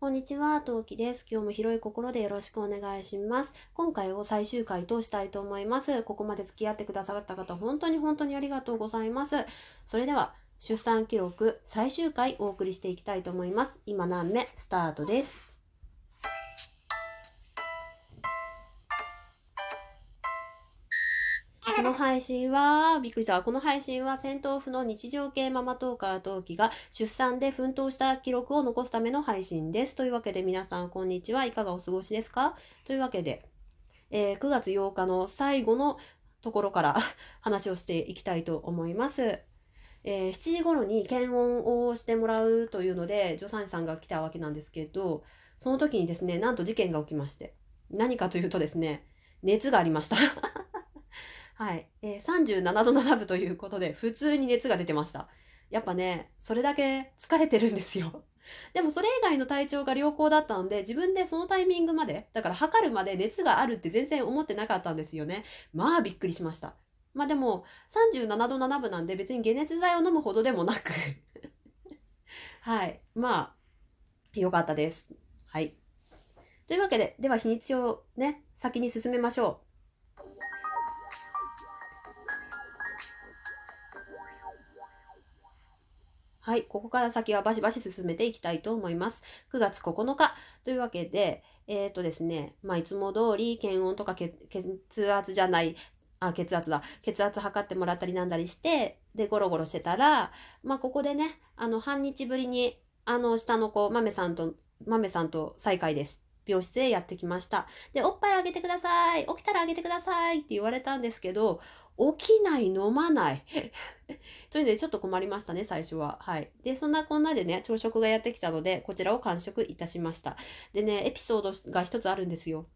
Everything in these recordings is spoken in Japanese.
こんにちは、トウキです。今日も広い心でよろしくお願いします。今回を最終回としたいと思います。ここまで付き合ってくださった方、本当に本当にありがとうございます。それでは、出産記録最終回お送りしていきたいと思います。今何目スタートです。この配信は、びっくりした。この配信は戦闘婦の日常系ママトーカートウキが出産で奮闘した記録を残すための配信です。というわけで皆さんこんにちは。いかがお過ごしですか？というわけで、えー9月8日の最後のところから話をしていきたいと思います。えー7時頃に検温をしてもらうというので、助産師さんが来たわけなんですけど、その時にですね、なんと事件が起きまして。何かというとですね、熱がありました。はい、えー37度7分ということで、普通に熱が出てました。やっぱね、それだけ疲れてるんですよ。でもそれ以外の体調が良好だったので、自分でそのタイミングまで、だから測るまで熱があるって全然思ってなかったんですよね。まあびっくりしました。まあでも、37度7分なんで別に解熱剤を飲むほどでもなく、はい、まあ、よかったです。はい。というわけで、では日にちをね、先に進めましょう。はい、ここから先はバシバシ進めていきたいと思います。9月9日というわけで、えっ、とですね、まあいつも通り検温とか血血圧じゃない、あ、血圧だ。血圧測ってもらったりなんだりして、で、ゴロゴロしてたら、まあここでね、あの、半日ぶりに、あの、下の子、豆さんと、豆さんと再会です。病室へやってきました。で、おっぱいあげてください。起きたらあげてくださいって言われたんですけど、起きない、飲まない。というので、ちょっと困りましたね、最初は。はい。で、そんなこんなでね、朝食がやってきたので、こちらを完食いたしました。でね、エピソードが一つあるんですよ。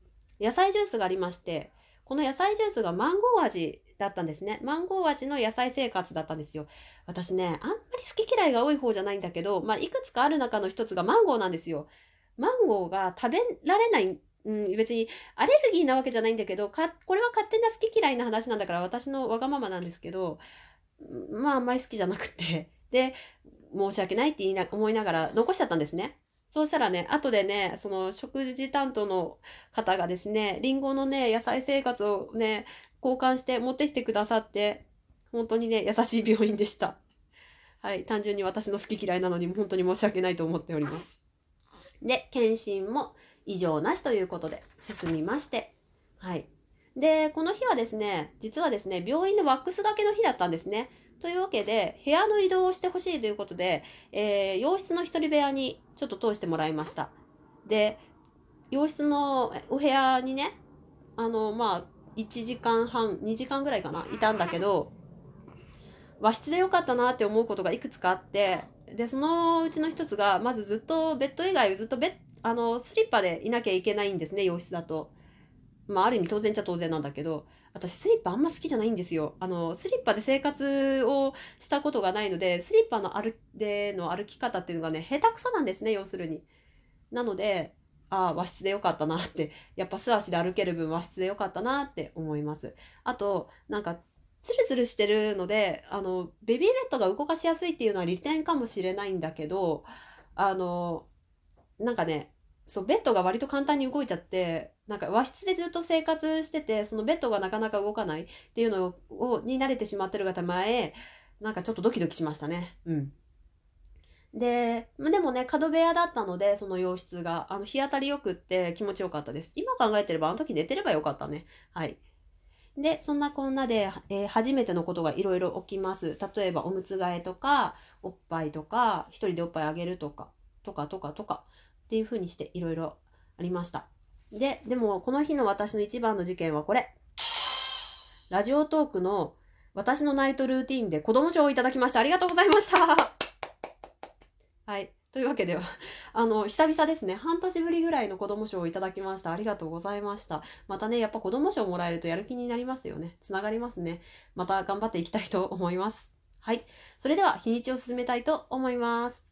野菜ジュースがありまして、この野菜ジュースがマンゴー味だったんですね。マンゴー味の野菜生活だったんですよ。私ね、あんまり好き嫌いが多い方じゃないんだけど、まあ、いくつかある中の一つがマンゴーなんですよ。マンゴーが食べられない、うん、別にアレルギーなわけじゃないんだけど、か、これは勝手な好き嫌いな話なんだから私のわがままなんですけど、まああんまり好きじゃなくて。で、申し訳ないって言いな、思いながら残しちゃったんですね。そうしたらね、後でね、その食事担当の方がですね、リンゴのね、野菜生活をね、交換して持ってきてくださって、本当にね、優しい病院でした。はい、単純に私の好き嫌いなのに本当に申し訳ないと思っております。で、検診も異常なしということで進みまして、はい。で、この日はですね、実はですね、病院でワックスがけの日だったんですね。というわけで、部屋の移動をしてほしいということで、えー、洋室の一人部屋にちょっと通してもらいました。で、洋室のお部屋にね、あの、まあ、1時間半、2時間ぐらいかな、いたんだけど、和室でよかったなって思うことがいくつかあって、で、そのうちの一つが、まずずっとベッド以外ずっとベ、あの、スリッパでいなきゃいけないんですね、洋室だと。まあ、ある意味当然っちゃ当然なんだけど、私スリッパあんま好きじゃないんですよ。あの、スリッパで生活をしたことがないので、スリッパの歩での歩き方っていうのがね、下手くそなんですね、要するに。なので、ああ、和室でよかったなって、やっぱ素足で歩ける分和室でよかったなって思います。あと、なんか、ツルツルしてるので、あの、ベビーベッドが動かしやすいっていうのは利点かもしれないんだけど、あの、なんかね、そう、ベッドが割と簡単に動いちゃって、なんか和室でずっと生活してて、そのベッドがなかなか動かないっていうのを、に慣れてしまってるがた前、なんかちょっとドキドキしましたね。うん。で、でもね、角部屋だったので、その洋室が、あの、日当たり良くって気持ちよかったです。今考えてれば、あの時寝てればよかったね。はい。で、そんなこんなで、えー初めてのことがいろいろ起きます。例えば、おむつ替えとか、おっぱいとか、一人でおっぱいあげるとか、とかとかとか、っていう風にしていろいろありました。で、でも、この日の私の一番の事件はこれ。ラジオトークの私のナイトルーティンで子供賞をいただきました。ありがとうございました。はい。というわけでは、あの、久々ですね。半年ぶりぐらいの子供賞をいただきました。ありがとうございました。またね、やっぱ子供賞もらえるとやる気になりますよね。つながりますね。また頑張っていきたいと思います。はい。それでは、日にちを進めたいと思います。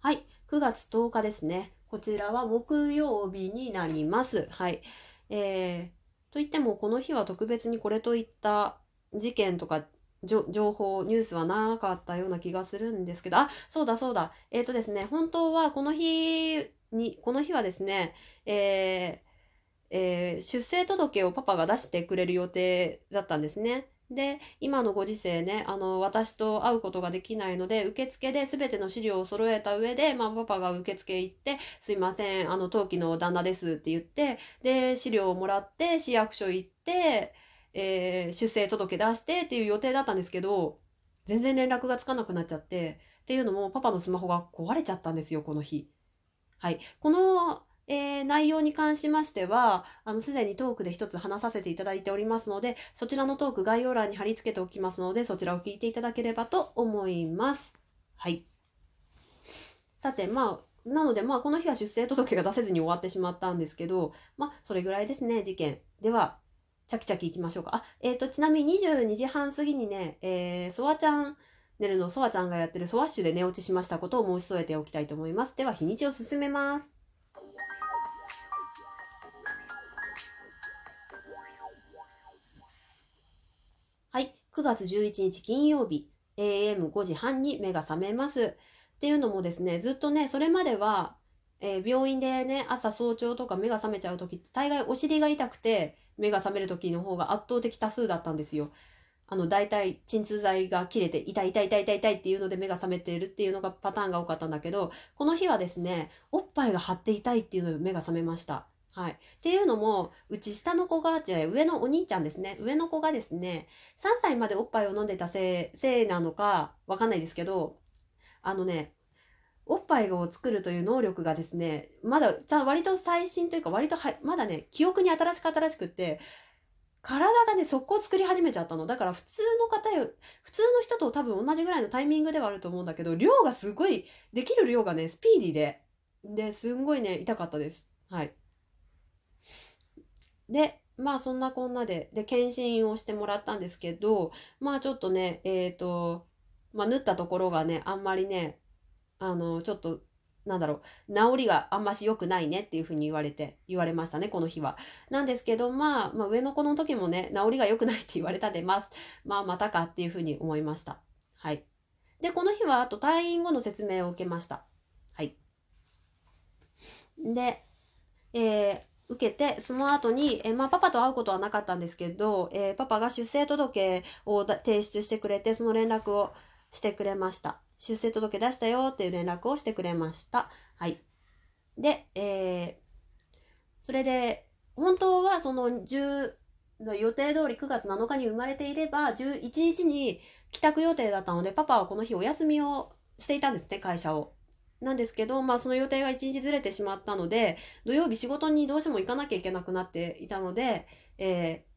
はい。9月10日ですね。こちらは木曜日になります。はい。えー、といっても、この日は特別にこれといった事件とか情報、ニュースはなかったような気がするんですけど、あ、そうだそうだ。えっ、ー、とですね、本当はこの日に、この日はですね、えーえー、出生届をパパが出してくれる予定だったんですね。で、今のご時世ね、あの、私と会うことができないので、受付で全ての資料を揃えた上で、まあ、パパが受付行って、すいません、あの、登記の旦那ですって言って、で、資料をもらって、市役所行って、えー、出生届出してっていう予定だったんですけど、全然連絡がつかなくなっちゃって、っていうのも、パパのスマホが壊れちゃったんですよ、この日。はい。この、えー、内容に関しましては、あの、すでにトークで一つ話させていただいておりますので、そちらのトーク概要欄に貼り付けておきますので、そちらを聞いていただければと思います。はい。さて、まあ、なので、まあ、この日は出生届が出せずに終わってしまったんですけど、まあ、それぐらいですね、事件。では、チャキチャキいきましょうか。あ、えっ、ー、と、ちなみに22時半過ぎにね、えー、ソワちゃん、寝るのソワちゃんがやってるソワッシュで寝落ちしましたことを申し添えておきたいと思います。では、日にちを進めます。9月11日金曜日、AM5 時半に目が覚めます。っていうのもですね、ずっとね、それまでは、えー、病院でね、朝早朝とか目が覚めちゃう時って、大概お尻が痛くて、目が覚める時の方が圧倒的多数だったんですよ。あの、大体、鎮痛剤が切れて、痛い痛い痛い痛い痛いっていうので目が覚めているっていうのがパターンが多かったんだけど、この日はですね、おっぱいが張って痛いっていうので目が覚めました。はい。っていうのも、うち下の子が、じゃ上のお兄ちゃんですね。上の子がですね、3歳までおっぱいを飲んでたせい、せいなのか、わかんないですけど、あのね、おっぱいを作るという能力がですね、まだ、ちゃん、割と最新というか、割とは、まだね、記憶に新しく新しくって、体がね、速攻作り始めちゃったの。だから普通の方よ、普通の人と多分同じぐらいのタイミングではあると思うんだけど、量がすごい、できる量がね、スピーディーで、で、すんごいね、痛かったです。はい。で、まあそんなこんなで、で、検診をしてもらったんですけど、まあちょっとね、えっ、ー、と、まあ縫ったところがね、あんまりね、あの、ちょっと、なんだろう、治りがあんまし良くないねっていうふうに言われて、言われましたね、この日は。なんですけど、まあ、まあ、上の子の時もね、治りが良くないって言われたで、ます。まあ、またかっていうふうに思いました。はい。で、この日は、あと退院後の説明を受けました。はい。で、えー、受けて、その後に、えまあ、パパと会うことはなかったんですけど、えー、パパが出生届を提出してくれて、その連絡をしてくれました。出生届出したよっていう連絡をしてくれました。はい。で、えー、それで、本当はその10、予定通り9月7日に生まれていれば、11日に帰宅予定だったので、パパはこの日お休みをしていたんですね、会社を。なんですけど、まあその予定が1日ずれてしまったので、土曜日仕事にどうしても行かなきゃいけなくなっていたので、えー、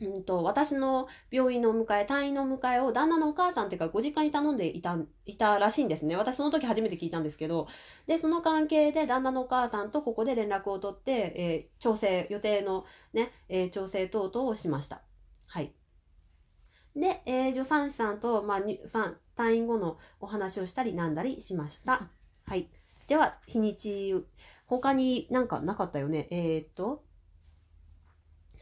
うんと、私の病院の迎え、退院の迎えを旦那のお母さんっていうかご実家に頼んでいた、いたらしいんですね。私その時初めて聞いたんですけど、で、その関係で旦那のお母さんとここで連絡を取って、えー、調整、予定のね、えー、調整等々をしました。はい。で、えー、助産師さんと、まあ、退院後のお話をしたりなんだりしました。はい。では、日にち、他になんかなかったよね？えー、っと、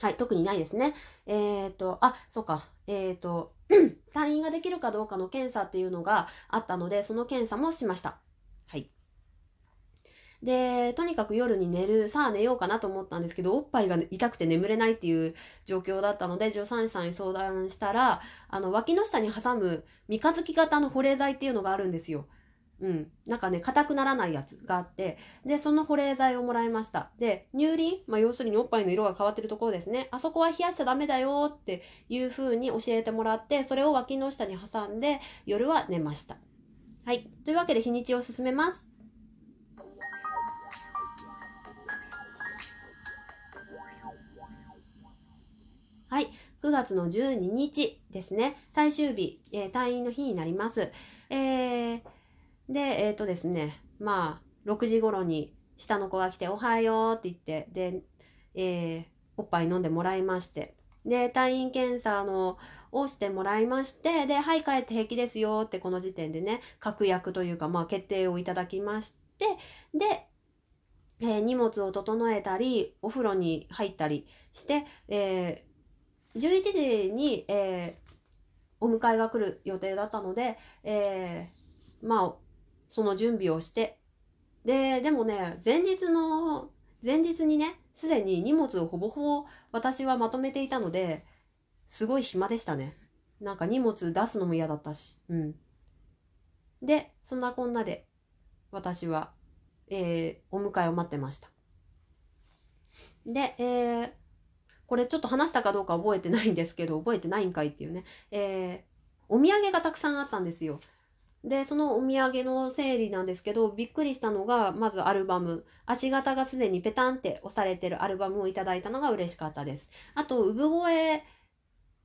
はい、特にないですね。えー、っと、あ、そうか。えー、っと、退院ができるかどうかの検査っていうのがあったので、その検査もしました。はい。で、とにかく夜に寝る、さあ寝ようかなと思ったんですけど、おっぱいが痛くて眠れないっていう状況だったので、助産師さんに相談したら、あの、脇の下に挟む三日月型の保冷剤っていうのがあるんですよ。うん。なんかね、硬くならないやつがあって、で、その保冷剤をもらいました。で、乳輪、まあ、要するにおっぱいの色が変わってるところですね。あそこは冷やしちゃダメだよっていう風に教えてもらって、それを脇の下に挟んで、夜は寝ました。はい。というわけで日にちを進めます。はい。9月の12日ですね。最終日、えー、退院の日になります。えー、で、えっ、ー、とですね。まあ、6時頃に下の子が来て、おはようって言って、で、えー、おっぱい飲んでもらいまして。で、退院検査の、をしてもらいまして、で、はい、帰って平気ですよってこの時点でね、確約というか、まあ、決定をいただきまして、で、えー、荷物を整えたり、お風呂に入ったりして、えー11時に、えーお迎えが来る予定だったので、えーまあ、その準備をして、で、でもね、前日の、前日にね、すでに荷物をほぼほぼ私はまとめていたので、すごい暇でしたね。なんか荷物出すのも嫌だったし。うん。で、そんなこんなで、私は、えーお迎えを待ってました。で、えーこれちょっと話したかどうか覚えてないんですけど、覚えてないんかいっていうね。えーお土産がたくさんあったんですよ。で、そのお土産の整理なんですけど、びっくりしたのが、まずアルバム。足型がすでにペタンって押されてるアルバムをいただいたのが嬉しかったです。あと、産声、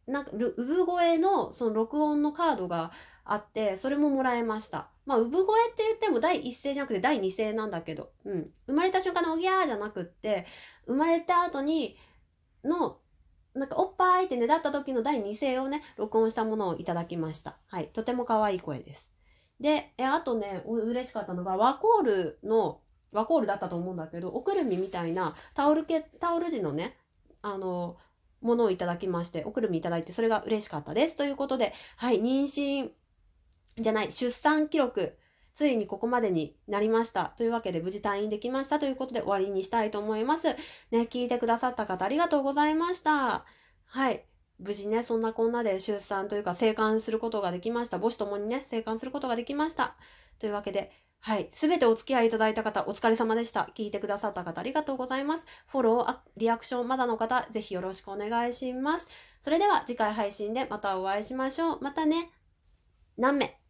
なんか、産声のその録音のカードがあって、それももらえました。まあ、産声って言っても第一声じゃなくて第二声なんだけど、うん。生まれた瞬間のおぎゃーじゃなくって、生まれた後に、の、なんかおっぱいってねだった時の第二声をね、録音したものをいただきました。はい。とても可愛い声です。で、えあとね、嬉しかったのが、ワコールの、ワコールだったと思うんだけど、おくるみみたいなタオル系、タオル地のね、あの、ものをいただきまして、おくるみいただいて、それが嬉しかったです。ということで、はい、妊娠、じゃない、出産記録、ついにここまでになりました。というわけで、無事退院できましたということで終わりにしたいと思います。ね、聞いてくださった方ありがとうございました。はい。無事ね、そんなこんなで出産というか生還することができました。母子ともにね、生還することができました。というわけで、はい。すべてお付き合いいただいた方、お疲れ様でした。聞いてくださった方、ありがとうございます。フォロー、リアクション、まだの方、ぜひよろしくお願いします。それでは、次回配信でまたお会いしましょう。またね。何名？